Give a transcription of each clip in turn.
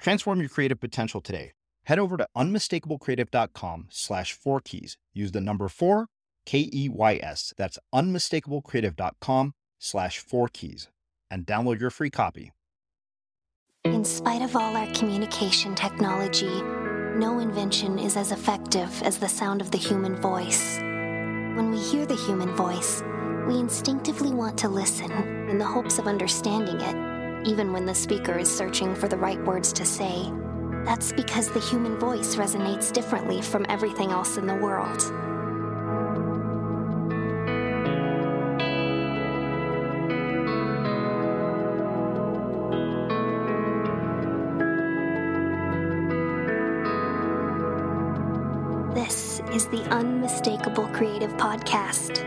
Transform your creative potential today. Head over to unmistakablecreative.com slash four keys. Use the number four, K E Y S. That's unmistakablecreative.com slash four keys and download your free copy. In spite of all our communication technology, no invention is as effective as the sound of the human voice. When we hear the human voice, we instinctively want to listen in the hopes of understanding it even when the speaker is searching for the right words to say. That's because the human voice resonates differently from everything else in the world. This is the Unmistakable Creative Podcast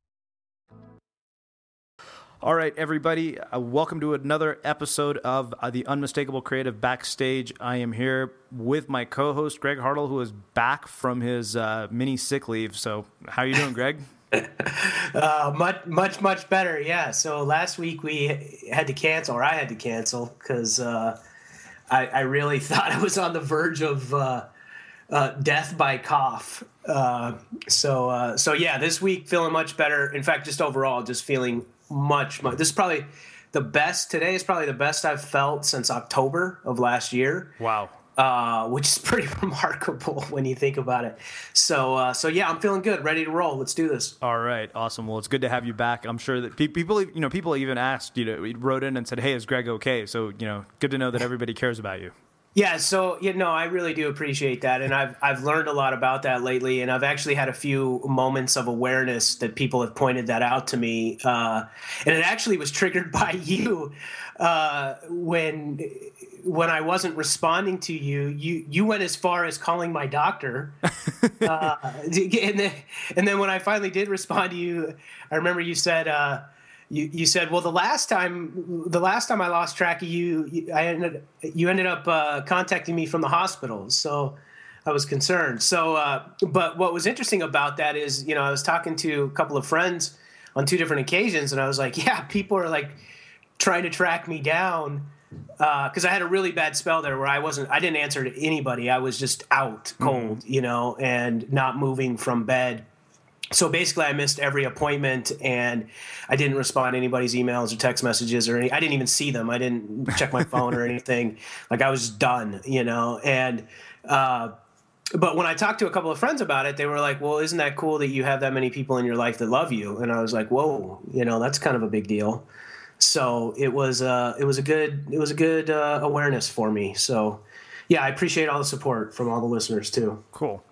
All right, everybody, uh, welcome to another episode of uh, the Unmistakable Creative Backstage. I am here with my co-host Greg Hartle, who is back from his uh, mini sick leave. So, how are you doing, Greg? uh, much, much, much better. Yeah. So last week we had to cancel, or I had to cancel, because uh, I, I, really thought I was on the verge of uh, death by cough. so, so yeah, this week feeling much better. In fact, just overall, just feeling much, much. This is probably the best. Today is probably the best I've felt since October of last year. Wow. Uh, which is pretty remarkable when you think about it. So, uh, so yeah, I'm feeling good, ready to roll. Let's do this. All right, awesome. Well, it's good to have you back. I'm sure that pe- people, you know, people even asked, you know, wrote in and said, "Hey, is Greg okay?" So, you know, good to know that everybody cares about you. Yeah, so you know, I really do appreciate that, and I've I've learned a lot about that lately, and I've actually had a few moments of awareness that people have pointed that out to me, uh, and it actually was triggered by you uh, when when I wasn't responding to you. You you went as far as calling my doctor, uh, and then and then when I finally did respond to you, I remember you said uh, you, you said, well, the last time, the last time I lost track of you, you I ended, you ended up uh, contacting me from the hospital. So I was concerned. So, uh, but what was interesting about that is, you know, I was talking to a couple of friends on two different occasions, and I was like, yeah, people are like trying to track me down because uh, I had a really bad spell there where I wasn't, I didn't answer to anybody. I was just out cold, mm-hmm. you know, and not moving from bed so basically i missed every appointment and i didn't respond to anybody's emails or text messages or any i didn't even see them. I didn't check my phone or anything. Like i was done you know? And uh, but when i talked to a couple of friends about it they were like well isn't that cool that you have that many people in your life that love you? And i was like whoa you know that's kind of a big deal. So it was uh, it was a good it was a good uh, awareness for me. So yeah i appreciate all the support from all the listeners too. Cool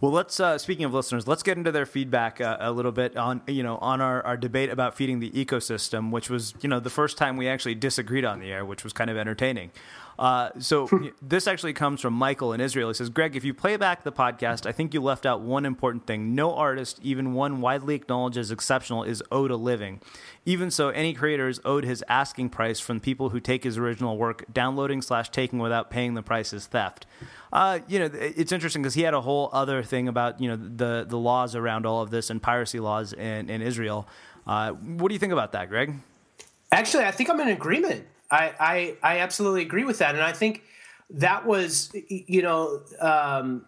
well, let's uh, speaking of listeners, let's get into their feedback uh, a little bit on you know on our, our debate about feeding the ecosystem, which was you know the first time we actually disagreed on the air, which was kind of entertaining. Uh, so this actually comes from Michael in Israel. He says, Greg, if you play back the podcast, I think you left out one important thing. No artist, even one widely acknowledged as exceptional, is owed a living. Even so, any creator is owed his asking price from people who take his original work. Downloading slash taking without paying the price is theft. Uh, you know, it's interesting because he had a whole other thing about you know the the laws around all of this and piracy laws in, in Israel. Uh, what do you think about that, Greg? Actually, I think I'm in agreement. I, I, I absolutely agree with that, and I think that was you know um,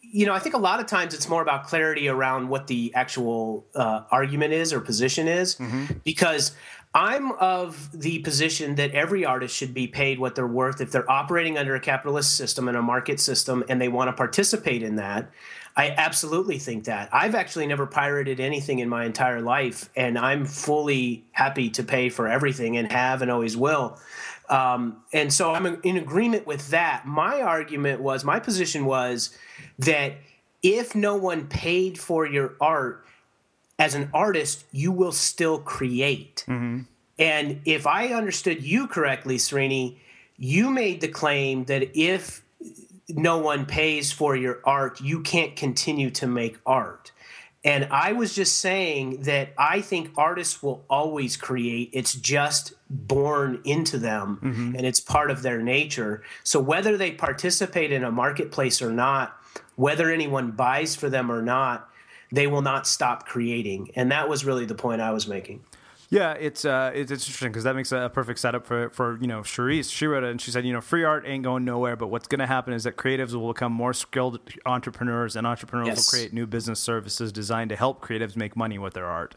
you know I think a lot of times it's more about clarity around what the actual uh, argument is or position is mm-hmm. because I'm of the position that every artist should be paid what they're worth if they're operating under a capitalist system and a market system and they want to participate in that. I absolutely think that. I've actually never pirated anything in my entire life, and I'm fully happy to pay for everything and have and always will. Um, and so I'm in agreement with that. My argument was, my position was that if no one paid for your art, as an artist, you will still create. Mm-hmm. And if I understood you correctly, Srini, you made the claim that if no one pays for your art, you can't continue to make art. And I was just saying that I think artists will always create. It's just born into them mm-hmm. and it's part of their nature. So whether they participate in a marketplace or not, whether anyone buys for them or not, they will not stop creating. And that was really the point I was making. Yeah, it's uh, it's, interesting because that makes a, perfect setup for for you know Charisse. She wrote it and she said, you know, free art ain't going nowhere, but what's going to happen is that creatives will become more skilled entrepreneurs, and entrepreneurs yes. will create new business services designed to help creatives make money with their art.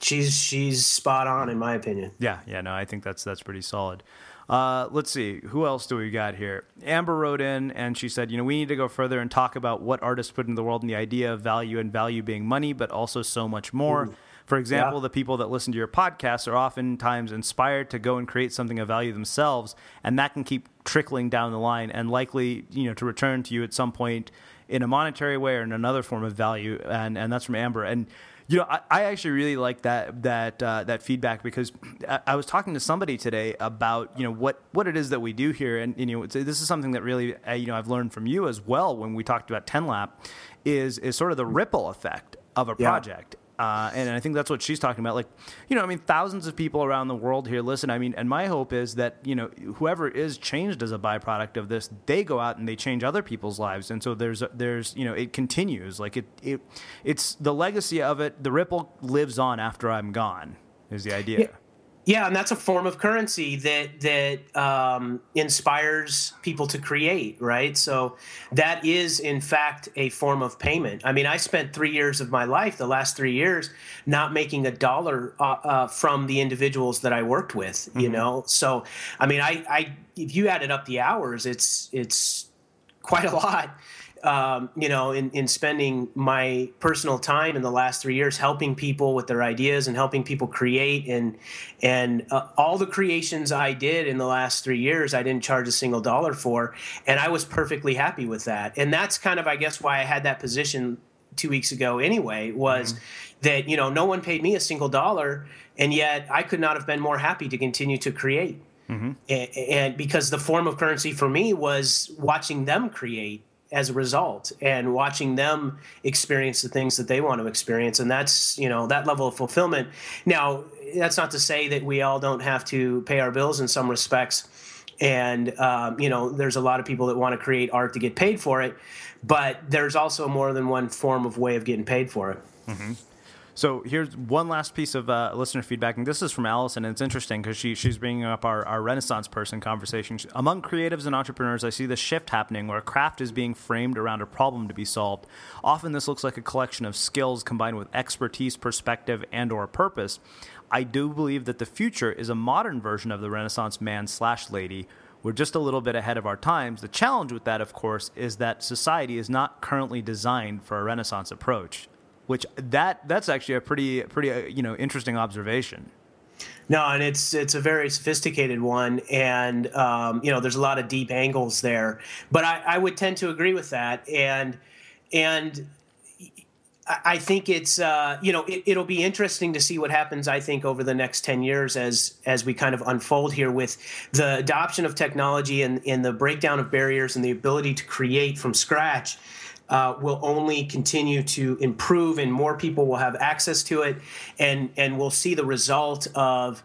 She's she's spot on in my opinion. Yeah, yeah, no, I think that's that's pretty solid. Uh, let's see, who else do we got here? Amber wrote in and she said, you know, we need to go further and talk about what artists put into the world and the idea of value and value being money, but also so much more. Ooh. For example, yeah. the people that listen to your podcast are oftentimes inspired to go and create something of value themselves, and that can keep trickling down the line and likely, you know, to return to you at some point in a monetary way or in another form of value. And and that's from Amber. And you know, I, I actually really like that that uh, that feedback because I, I, was talking to somebody today about you know what what it is that we do here, and you know this is something that really uh, you know I've learned from you as well when we talked about TenLap, is is sort of the ripple effect of a project. Uh, and I think that's what she's talking about. Like, you know, I mean, thousands of people around the world here listen. I mean, and my hope is that, you know, whoever is changed as a byproduct of this, they go out and they change other people's lives. And so there's, there's, you know, it continues. Like it, it it's the legacy of it. The ripple lives on after I'm gone is the idea. Yeah. Yeah, and that's a form of currency that that um, inspires people to create, right? So that is, in fact, a form of payment. I mean, I spent three years of my life, the last three years, not making a dollar uh, uh, from the individuals that I worked with. Mm-hmm. You know, so I mean, I, I if you added up the hours, it's it's quite a lot um, you know, in, in spending my personal time in the last three years helping people with their ideas and helping people create and and uh, all the creations I did in the last three years, I didn't charge a single dollar for, and I was perfectly happy with that. And that's kind of, I guess, why I had that position two weeks ago. Anyway, was mm-hmm. that you know no one paid me a single dollar, and yet I could not have been more happy to continue to create. Mm-hmm. And, and, because the form of currency for me was watching them create as a result and watching them experience the things that they want to experience. And that's you know that level of fulfillment. Now that's not to say that we all don't have to pay our bills in some respects. And um, you know there's a lot of people that want to create art to get paid for it but there's also more than one form of way of getting paid for it. Mm-hmm. So here's one last piece of uh, listener feedback, and this is from Allison, and it's interesting because she, she's bringing up our, our Renaissance person conversation. Among creatives and entrepreneurs, I see the shift happening where craft is being framed around a problem to be solved. Often this looks like a collection of skills combined with expertise, perspective, and or purpose. I do believe that the future is a modern version of the Renaissance man slash lady we're just a little bit ahead of our times. The challenge with that, of course, is that society is not currently designed for a Renaissance approach which that that's actually a pretty pretty uh, you know interesting observation. No, and it's it's a very sophisticated one, and um, you know there's a lot of deep angles there. But I, I would tend to agree with that, and and I think it's uh, you know it, will be interesting to see what happens. I think over the next ten years as as we kind of unfold here with the adoption of technology and, and the breakdown of barriers and the ability to create from scratch uh, will only continue to improve and more people will have access to it and and we'll see the result of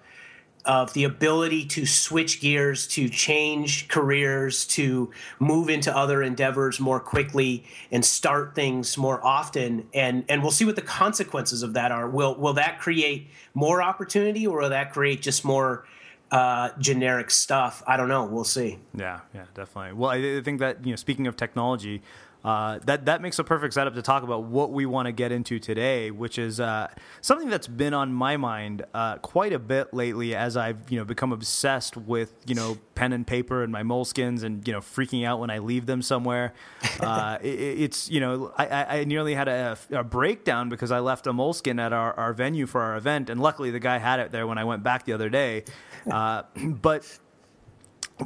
of the ability to switch gears to change careers to move into other endeavors more quickly and start things more often and and we'll see what the consequences of that are will will that create more opportunity or will that create just more uh, generic stuff. I don't know. We'll see. Yeah, yeah, definitely. Well, I think that you know, speaking of technology, uh, that that makes a perfect setup to talk about what we want to get into today, which is uh, something that's been on my mind uh, quite a bit lately as I've you know become obsessed with you know pen and paper and my moleskins and you know freaking out when I leave them somewhere. Uh, it, it's you know I, I nearly had a, a, breakdown because I left a moleskin at our, our venue for our event, and luckily the guy had it there when I went back the other day. Uh, but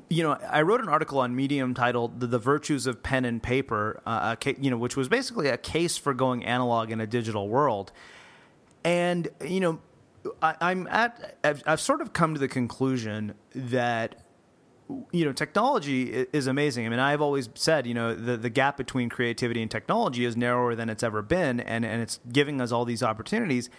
you know, I wrote an article on Medium titled "The, Virtues of Pen and Paper," uh, you know, which was basically a case for going analog in a digital world. And you know, I, am at I've, I've, sort of come to the conclusion that you know technology is amazing. I mean, I've always said you know the the gap between creativity and technology is narrower than it's ever been, and and it's giving us all these opportunities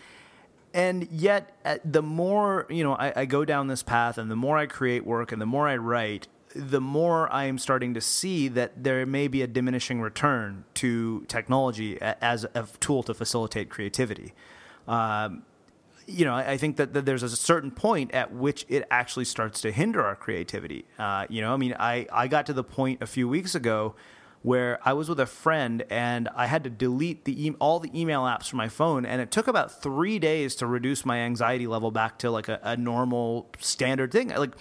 and yet uh, the more you know I, I, go down this path and the more i create work and the more i write the more i am starting to see that there may be a diminishing return to technology as a tool to facilitate creativity um, you know, I think that, that, there's a certain point at which it actually starts to hinder our creativity. Uh, you know, I mean, I, I got to the point a few weeks ago where I was with a friend and I had to delete the e- all the email apps from my phone, and it took about three days to reduce my anxiety level back to like a, a normal standard thing. Like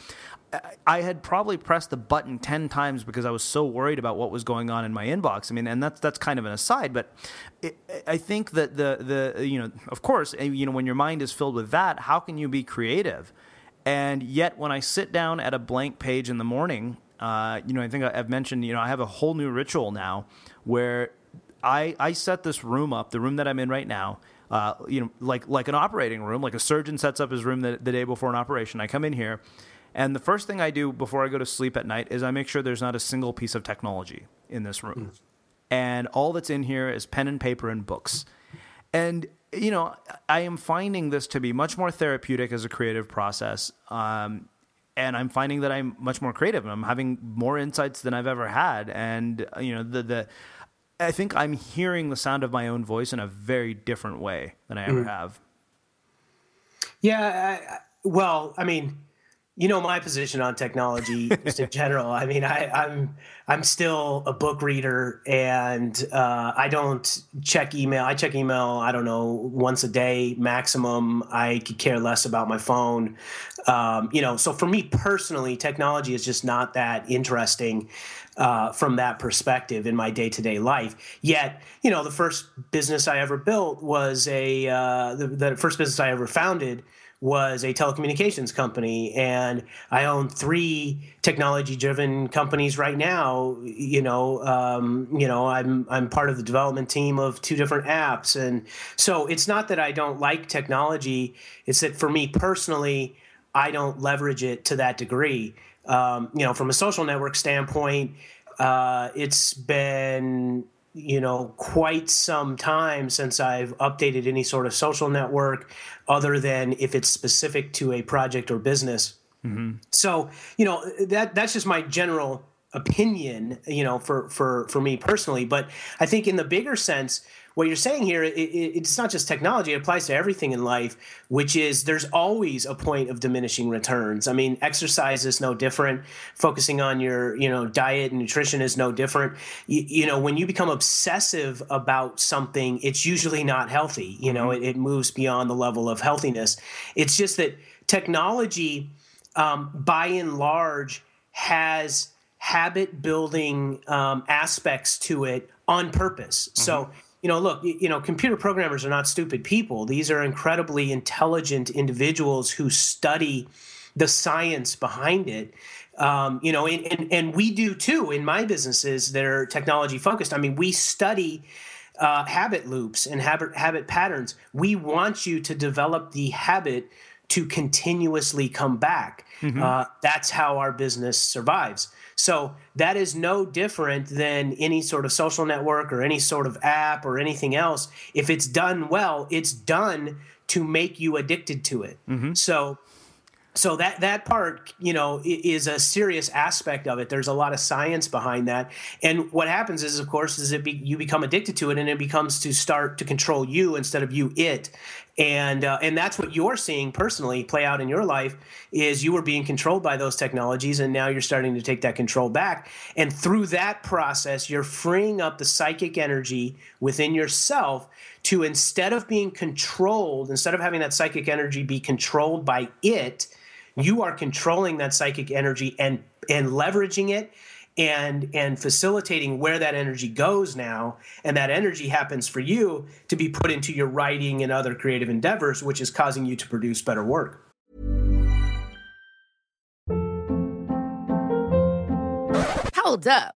I had probably pressed the button 10 times because I was so worried about what was going on in my inbox. I mean, and that's that's kind of an aside, but it, I think that the the you know, of course, eh, you know, when your mind is filled with that, how can you be creative? And yet when I sit down at a blank page in the morning, uh, you know, I think I've mentioned, you know, I have a whole new ritual now where I I set this room up, the room that I'm in right now, uh, you know, like like an operating room, like a surgeon sets up his room the, the day before an operation. I come in here and the first thing I do before I go to sleep at night is I make sure there's not a single piece of technology in this room. Mm. And all that's in here is pen and paper and books. And, you know, I am finding this to be much more therapeutic as a creative process. Um, and I'm finding that I'm much more creative and I'm having more insights than I've ever had. And, you know, the, the, I think I'm hearing the sound of my own voice in a very different way than I ever mm. have. Yeah. I, well, I mean, you know my position on technology just in general. I mean, I, am I'm, I'm still a book reader, and uh, I don't check email. I check email. I don't know once a day maximum. I could care less about my phone. Um, you know, so for me personally, technology is just not that interesting. Uh, from that perspective in my day to day life. Yet, you know, the first business I ever built was a uh, the, the first business I ever founded was a telecommunications company and i own three technology driven companies right now. You know um, you know i'm i'm part of the development team of two different apps and so it's not that i don't like technology. It's that for me personally i don't leverage it to that degree. Um, you know from a social network standpoint uh, it's been you know quite some time since I've updated any sort of social network other than if it's specific to a project or business. Mm-hmm. So, you know, that that's just my general opinion, you know, for for for me personally, but I think in the bigger sense what you're saying here, it, it, it's not just technology; it applies to everything in life. Which is, there's always a point of diminishing returns. I mean, exercise is no different. Focusing on your, you know, diet and nutrition is no different. You, you know, when you become obsessive about something, it's usually not healthy. You know, mm-hmm. it, it moves beyond the level of healthiness. It's just that technology, um, by and large, has habit building um, aspects to it on purpose. Mm-hmm. So you know, look, you know, computer programmers are not stupid people. These are incredibly intelligent individuals who study the science behind it. Um, you know, and, and, and we do too in my businesses that are technology focused. I mean, we study uh, habit loops and habit habit patterns. We want you to develop the habit to continuously come back. Mm-hmm. Uh, that's how our business survives. So that is no different than any sort of social network or any sort of app or anything else. If it's done well, it's done to make you addicted to it. Mm-hmm. So so that that part you know is a serious aspect of it. There's a lot of science behind that. And what happens is of course is it be, you become addicted to it and it becomes to start to control you instead of you it. And uh, and that's what you're seeing personally play out in your life is you were being controlled by those technologies and now you're starting to take that control back. And through that process you're freeing up the psychic energy within yourself to instead of being controlled instead of having that psychic energy be controlled by it you are controlling that psychic energy and and leveraging it and and facilitating where that energy goes now. And that energy happens for you to be put into your writing and other creative endeavors which is causing you to produce better work. Hold up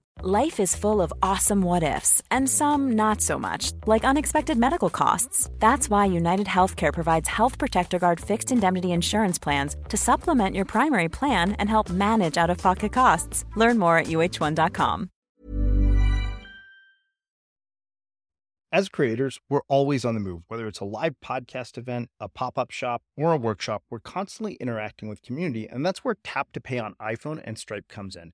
Life is full of awesome what ifs and some not so much, like unexpected medical costs. That's why United Healthcare provides Health Protector Guard fixed indemnity insurance plans to supplement your primary plan and help manage out-of-pocket costs. Learn more at uh1.com. As creators, we're always on the move. Whether it's a live podcast event, a pop up shop, or a workshop, we're constantly interacting with community, and that's where Tap to Pay on iPhone and Stripe comes in.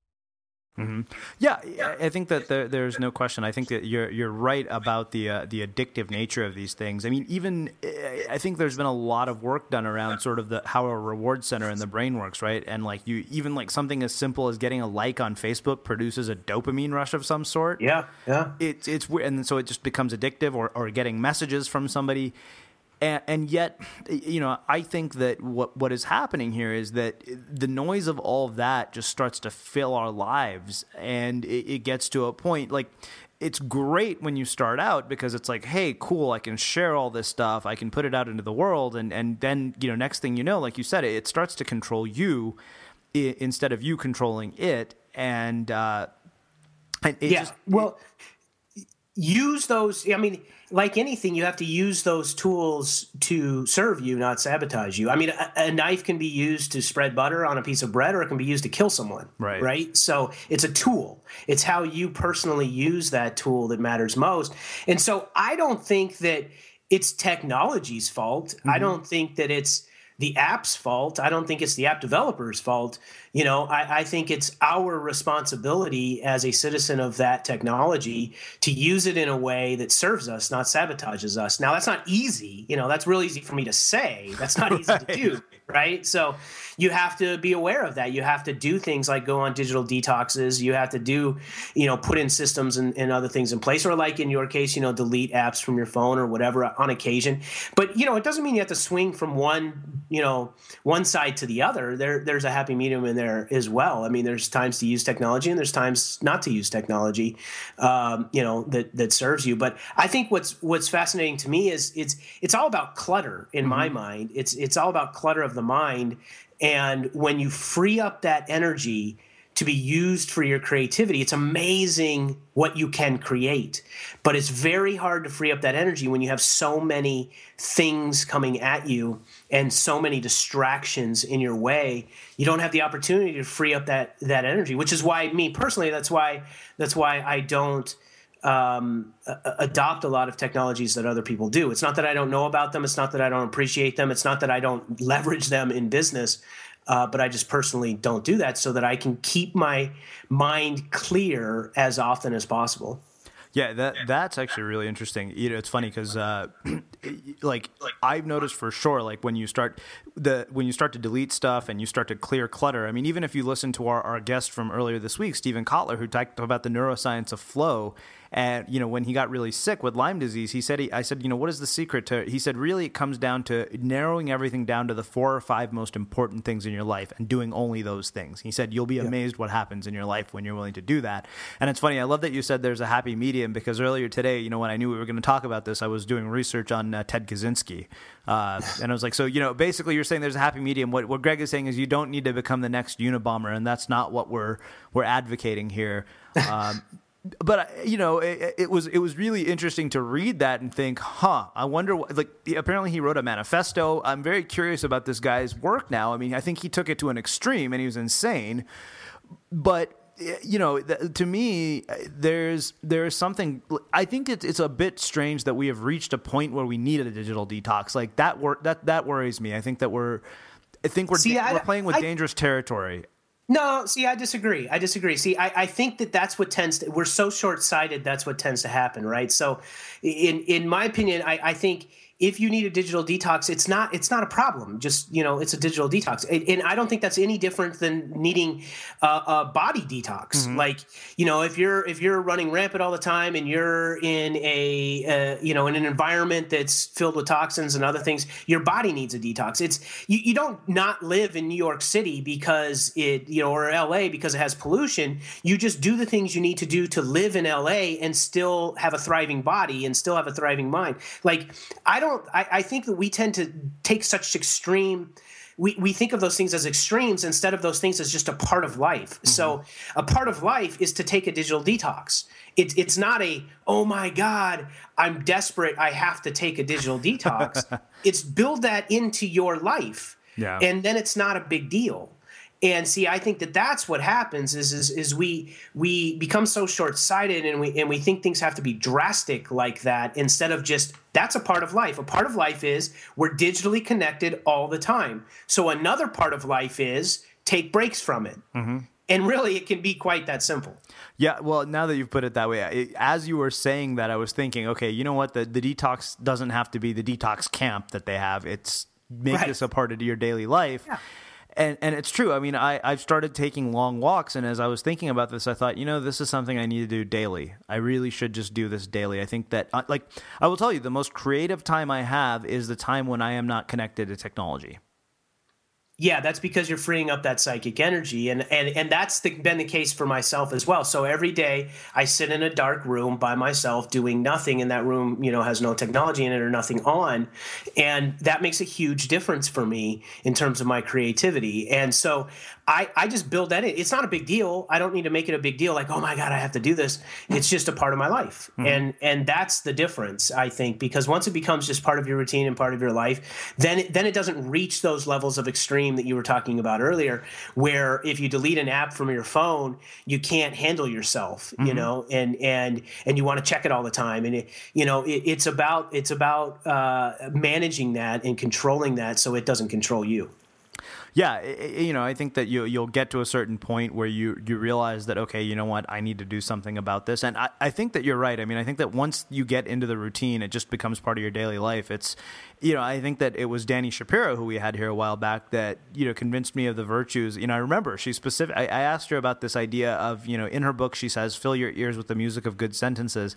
Mm-hmm. Yeah, I think that there, there's no question. I think that you're you're right about the uh, the addictive nature of these things. I mean, even I think there's been a lot of work done around sort of the how a reward center in the brain works, right? And like you, even like something as simple as getting a like on Facebook produces a dopamine rush of some sort. Yeah, yeah. It's it's and so it just becomes addictive, or or getting messages from somebody and, and, yet, you know, I think that what what is happening here is that the noise of all of that just starts to fill our lives, and it, it gets to a point like it's great when you start out because it's like, hey, cool, I can share all this stuff, I can put it out into the world, and and then you know, next thing you know, like you said, it, it starts to control you instead of you controlling it, and uh, it yeah, just, well, use those. I mean like anything, you have to use those tools to serve you, not sabotage you. I mean, a, a, knife can be used to spread butter on a piece of bread, or it can be used to kill someone. Right. Right. So it's a tool. It's how you personally use that tool that matters most. And so I don't think that it's technology's fault. Mm-hmm. I don't think that it's the app's fault. I don't think it's the app developer's fault. You know, I, I, think it's our responsibility as a citizen of that technology to use it in a way that serves us, not sabotages us. Now, that's not easy. You know, that's real easy for me to say. That's not easy right. to do, right? So you have to be aware of that. You have to do things like go on digital detoxes. You have to do, you know, put in systems and, and other things in place, or like in your case, you know, delete apps from your phone or whatever on occasion. But you know, it doesn't mean you have to swing from one, you know, one side to the other. There, there's a happy medium in there as well. I mean, there's times to use technology and there's times not to use technology, um, you know, that that serves you. But I think what's what's fascinating to me is it's it's all about clutter in mm-hmm. my mind. It's it's all about clutter of the mind and when you free up that energy to be used for your creativity, it's amazing what you can create. But it's very hard to free up that energy when you have so many things coming at you and so many distractions in your way. You don't have the opportunity to free up that that energy, which is why me personally, that's why that's why I don't um, adopt a lot of technologies that other people do. It's not that I don't know about them. It's not that I don't appreciate them. It's not that I don't leverage them in business. Uh, but I just personally don't do that so that I can keep my mind clear as often as possible. Yeah, that that's actually really interesting. You know, it's funny because, uh, like, I've noticed for sure, like when you start the when you start to delete stuff and you start to clear clutter. I mean, even if you listen to our, our guest from earlier this week, Steven Kotler, who talked about the neuroscience of flow, and you know, when he got really sick with Lyme disease, he said, he, "I said, you know, what is the secret to?" He said, "Really, it comes down to narrowing everything down to the four or five most important things in your life and doing only those things." He said, "You'll be yeah. amazed what happens in your life when you're willing to do that." And it's funny. I love that you said there's a happy medium because earlier today, you know, when I knew we were going to talk about this, I was doing research on uh, Ted Kaczynski, uh, and I was like, "So, you know, basically, you're saying there's a happy medium. What what Greg is saying is you don't need to become the next Unabomber, and that's not what we're we're advocating here." Um, but uh, you know, it, it, was it was really interesting to read that and think, huh? I wonder. What, like, apparently he wrote a manifesto. I'm very curious about this guy's work now. I mean, I think he took it to an extreme and he was insane. But you know, to me, there's there's something. I think it's it's a bit strange that we have reached a point where we need a digital detox. Like that work that that worries me. I think that we're I think we're See, we're playing with I, dangerous territory. No, see, I disagree. I disagree. See, I, I think that that's what tends to, we're so short sighted, that's what tends to happen, right? So, in, in my opinion, I, I think if you need a digital detox, it's not it's not a problem. Just you know, it's a digital detox, and I don't think that's any different than needing a, a body detox. Mm-hmm. Like you know, if you're if you're running rampant all the time and you're in a uh, you know in an environment that's filled with toxins and other things, your body needs a detox. It's you, you don't not live in New York City because it you know or L.A. because it has pollution. You just do the things you need to do to live in L.A. and still have a thriving body and still have a thriving mind. Like I don't don't. I, I think that we tend to take such extreme we, we think of those things as extremes instead of those things as just a part of life. Mm-hmm. So a part of life is to take a digital detox. It's it's not a oh my god I'm desperate I have to take a digital detox. it's build that into your life, yeah. and then it's not a big deal. And see, I think that that's what happens is is, is we we become so short sighted and we and we think things have to be drastic like that instead of just that's a part of life. A part of life is we're digitally connected all the time. So another part of life is take breaks from it. Mm-hmm. And really, it can be quite that simple. Yeah, well, now that you've put it that way, it, as you were saying that, I was thinking, okay, you know what? The the detox doesn't have to be the detox camp that they have. It's make right. this a part of your daily life. Yeah and and it's true. I mean, I I've started taking long walks, and as I was thinking about this, I thought, you know, this is something I need to do daily. I really should just do this daily. I think that, uh, like, I will tell you, the most creative time I have is the time when I am not connected to technology yeah, that's because you're freeing up that psychic energy, and and and that's the, been the case for myself as well. So every day I sit in a dark room by myself, doing nothing, and that room, you know, has no technology in it or nothing on, and that makes a huge difference for me in terms of my creativity. And so I, I just build that in. It's not a big deal. I don't need to make it a big deal. Like, oh my God, I have to do this. It's just a part of my life, mm-hmm. and and that's the difference, I think, because once it becomes just part of your routine and part of your life, then it, then it doesn't reach those levels of extreme that you were talking about earlier, where if you delete an app from your phone, you can't handle yourself, mm-hmm. you know, and and and you want to check it all the time, and it, you know, it, it's about it's about uh, managing that and controlling that so it doesn't control you. Yeah, you know, I think that you you'll get to a certain point where you you realize that okay, you know what, I need to do something about this, and I, I think that you're right. I mean, I think that once you get into the routine, it just becomes part of your daily life. It's, you know, I think that it was Dani Shapiro who we had here a while back that you know convinced me of the virtues. You know, I remember she specific. I, I asked her about this idea of you know in her book she says fill your ears with the music of good sentences,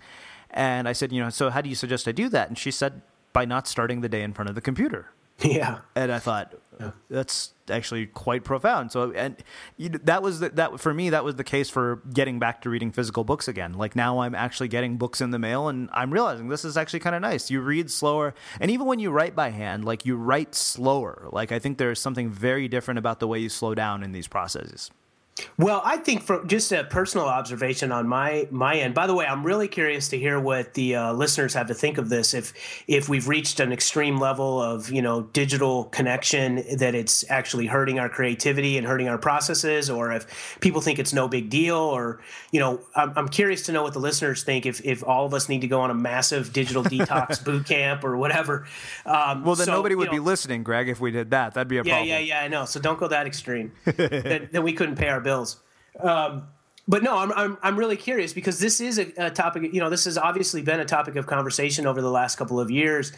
and I said you know so how do you suggest I do that? And she said by not starting the day in front of the computer. Yeah. And I thought yeah. that's actually quite profound. So, and you, that was the, that for me. That was the case for getting back to reading physical books again. Like now, I'm actually getting books in the mail, and I'm realizing this is actually kind of nice. You read slower, and even when you write by hand, like you write slower. Like I think there's something very different about the way you slow down in these processes. Well, I think from just a personal observation on my my end. By the way, I'm really curious to hear what the uh, listeners have to think of this. If if we've reached an extreme level of you know digital connection that it's actually hurting our creativity and hurting our processes, or if people think it's no big deal, or you know, I'm, I'm curious to know what the listeners think. If if all of us need to go on a massive digital detox boot camp or whatever. Um, well, then so, nobody would know, be listening, Greg. If we did that, that'd be a yeah, problem. Yeah, yeah, yeah. I know. So don't go that extreme. then, then we couldn't pay our bills. Um, but no, I'm, I'm, I'm really curious because this is a, a, topic, you know, this has obviously been a topic of conversation over the last couple of years,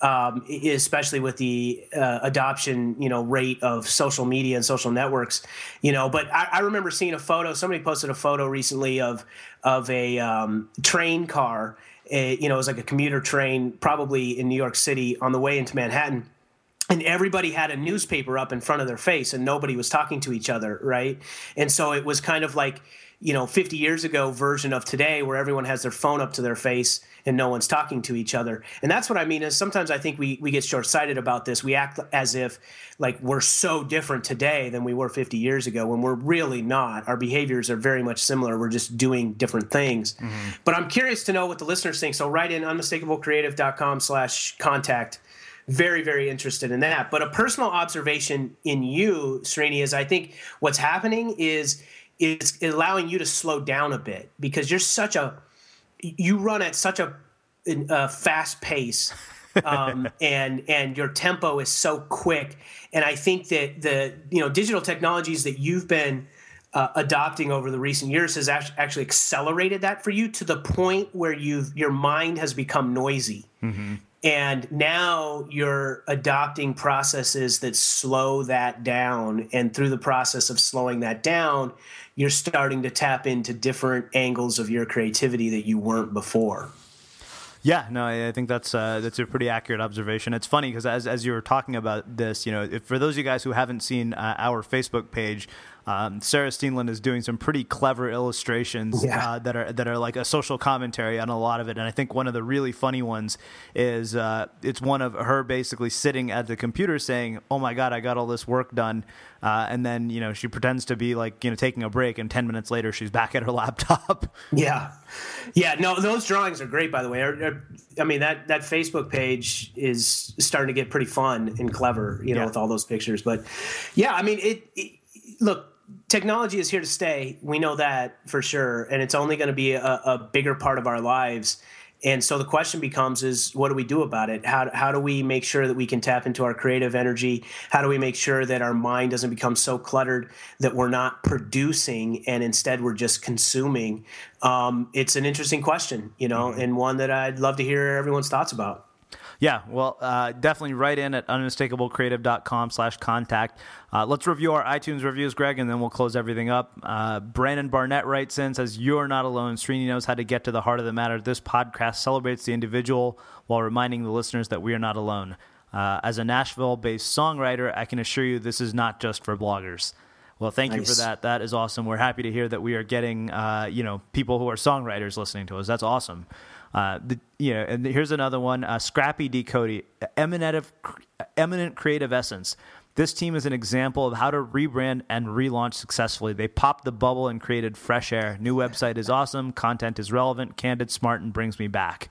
um, especially with the uh, adoption, you know, rate of social media and social networks, you know, but I, I remember seeing a photo, somebody posted a photo recently of, of a um, train car, a, you know, it was like a commuter train, probably in New York City on the way into Manhattan and everybody had a newspaper up in front of their face and nobody was talking to each other right? And so it was kind of like you know 50 years ago version of today where everyone has their phone up to their face and no one's talking to each other. And that's what i mean is sometimes i think we, we get short-sighted about this. We act as if like we're so different today than we were 50 years ago when we're really not. Our behaviors are very much similar. We're just doing different things. Mm-hmm. but i'm curious to know what the listeners think so write in unmistakablecreative.com slash contact very, very interested in that. But a personal observation in you, Srini, is I think what's happening is is allowing you to slow down a bit because you're such a you run at such a, a fast pace. um, and and your tempo is so quick, and I think that the you know digital technologies that you've been uh, adopting over the recent years has actually accelerated that for you to the point where you've your mind has become noisy. Mm-hmm. And now you're adopting processes that slow that down. And through the process of slowing that down, you're starting to tap into different angles of your creativity that you weren't before. Yeah, no, I think that's uh, that's a pretty accurate observation. It's funny because as as you were talking about this, you know, if, for those of you guys who haven't seen uh, our Facebook page, um, Sarah Steenland is doing some pretty clever illustrations yeah. uh, that are that are like a social commentary on a lot of it. And I think one of the really funny ones is uh, it's one of her basically sitting at the computer saying, "Oh my god, I got all this work done," uh, and then you know she pretends to be like you know taking a break, and ten minutes later she's back at her laptop. Yeah, yeah. No, those drawings are great, by the way. I mean that that Facebook page is starting to get pretty fun and clever, you know, yeah. with all those pictures. But yeah, I mean it, it look technology is here to stay. We know that for sure, and it's only going to be a, a, bigger part of our lives. And so the question becomes: Is what do we do about it? How how do we make sure that we can tap into our creative energy? How do we make sure that our mind doesn't become so cluttered that we're not producing and instead we're just consuming? Um, it's an interesting question, you know, mm-hmm. and one that I'd love to hear everyone's thoughts about. Yeah, well, uh, definitely write in at unmistakablecreative.com slash contact. Uh, let's review our iTunes reviews, Greg, and then we'll close everything up. Uh, Brandon Barnett writes in, says, You're not alone. Srini knows how to get to the heart of the matter. This podcast celebrates the individual while reminding the listeners that we are not alone. Uh, as a Nashville based songwriter, I can assure you this is not just for bloggers. Well, thank nice. you for that. That is awesome. We're happy to hear that we are getting, uh, you know, people who are songwriters listening to us. That's awesome. Uh, the, you know, and here's another one: uh, Scrappy D. Cody, eminent, eminent creative essence. This team is an example of how to rebrand and relaunch successfully. They popped the bubble and created fresh air. New website is awesome. Content is relevant, candid, smart, and brings me back.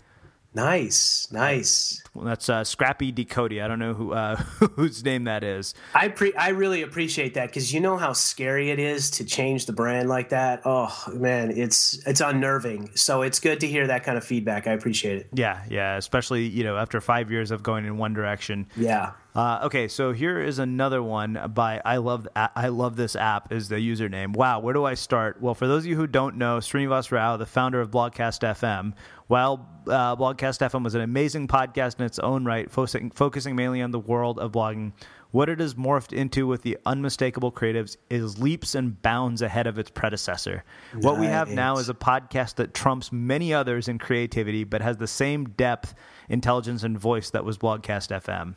Nice, nice. Well, that's uh, Scrappy Decody. I don't know who uh, whose name that is. I pre- I really appreciate that because you know how scary it is to change the brand like that. Oh man, it's it's unnerving. So it's good to hear that kind of feedback. I appreciate it. Yeah, yeah. Especially you know after five years of going in one direction. Yeah. Uh, okay, so here is another one by I love I love this app is the username. Wow, where do I start? Well, for those of you who don't know, Srinivas Rao, the founder of Blogcast FM, while uh, Blogcast FM was an amazing podcast in its own right, focusing, focusing mainly on the world of blogging, what it has morphed into with the unmistakable creatives is leaps and bounds ahead of its predecessor. Nice. What we have now is a podcast that trumps many others in creativity, but has the same depth, intelligence, and voice that was Blogcast FM.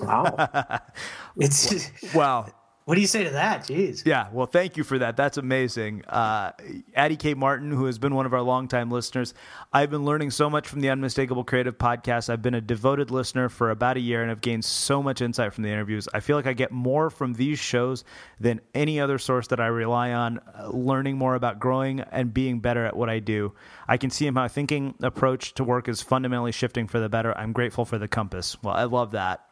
Wow. it's wow. What do you say to that? Jeez. Yeah, well, thank you for that. That's amazing. Uh, Addie K. Martin, who has been one of our longtime listeners, I've been learning so much from the Unmistakable Creative podcast. I've been a devoted listener for about a year and I've gained so much insight from the interviews. I feel like I get more from these shows than any other source that I rely on, uh, learning more about growing and being better at what I do. I can see my thinking approach to work is fundamentally shifting for the better. I'm grateful for the compass. Well, I love that.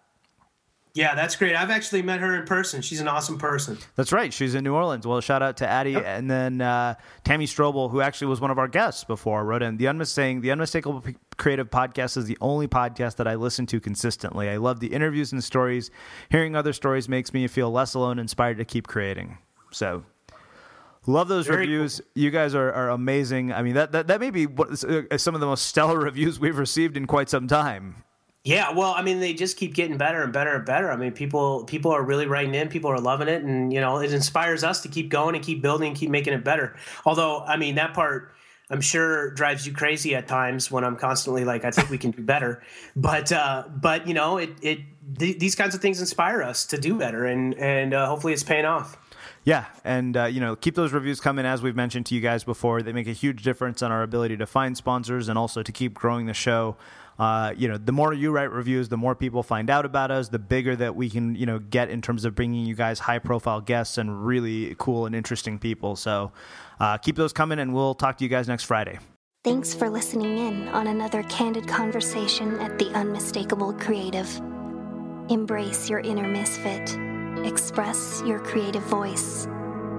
Yeah, that's great. I've actually met her in person. She's an awesome person. That's right. She's in New Orleans. Well, shout out to Addie yep. and then uh, Tammy Strobel, who actually was one of our guests before, I wrote in the Unmis- saying the Unmistakable Creative Podcast is the only podcast that I listen to consistently. I love the interviews and stories. Hearing other stories makes me feel less alone, inspired to keep creating. So Love those Very reviews. Cool. You guys are, are amazing. I mean, that, that, that may be what, uh, some of the most stellar reviews we've received in quite some time. Yeah, well, I mean, they just keep getting better and better and better. I mean, people people are really writing in, people are loving it, and you know, it inspires us to keep going and keep building and keep making it better. Although, I mean, that part I'm sure drives you crazy at times when I'm constantly like, I think we can do better. But uh, but you know, it it th- these kinds of things inspire us to do better, and and uh, hopefully it's paying off. Yeah, and uh, you know, keep those reviews coming. As we've mentioned to you guys before, they make a huge difference on our ability to find sponsors and also to keep growing the show uh, you know, the more you write reviews, the more people find out about us, the bigger that we can, you know, get in terms of bringing you guys high profile guests and really cool and interesting people. So uh, keep those coming, and we'll talk to you guys next Friday. Thanks for listening in on another candid conversation at the Unmistakable Creative. Embrace your inner misfit, express your creative voice,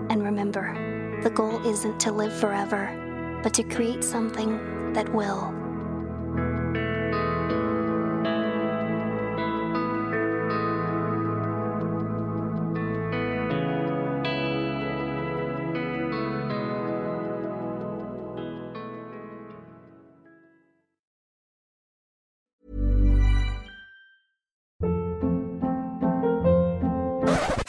and remember the goal isn't to live forever, but to create something that will.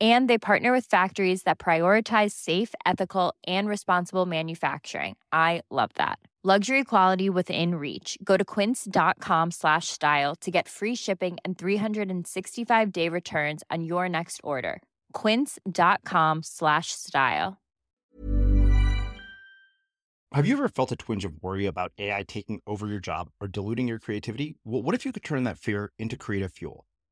And they partner with factories that prioritize safe, ethical, and responsible manufacturing. I love that. Luxury quality within reach. Go to quince.com slash style to get free shipping and 365 day returns on your next order. Quince.com slash style. Have you ever felt a twinge of worry about AI taking over your job or diluting your creativity? Well, what if you could turn that fear into creative fuel?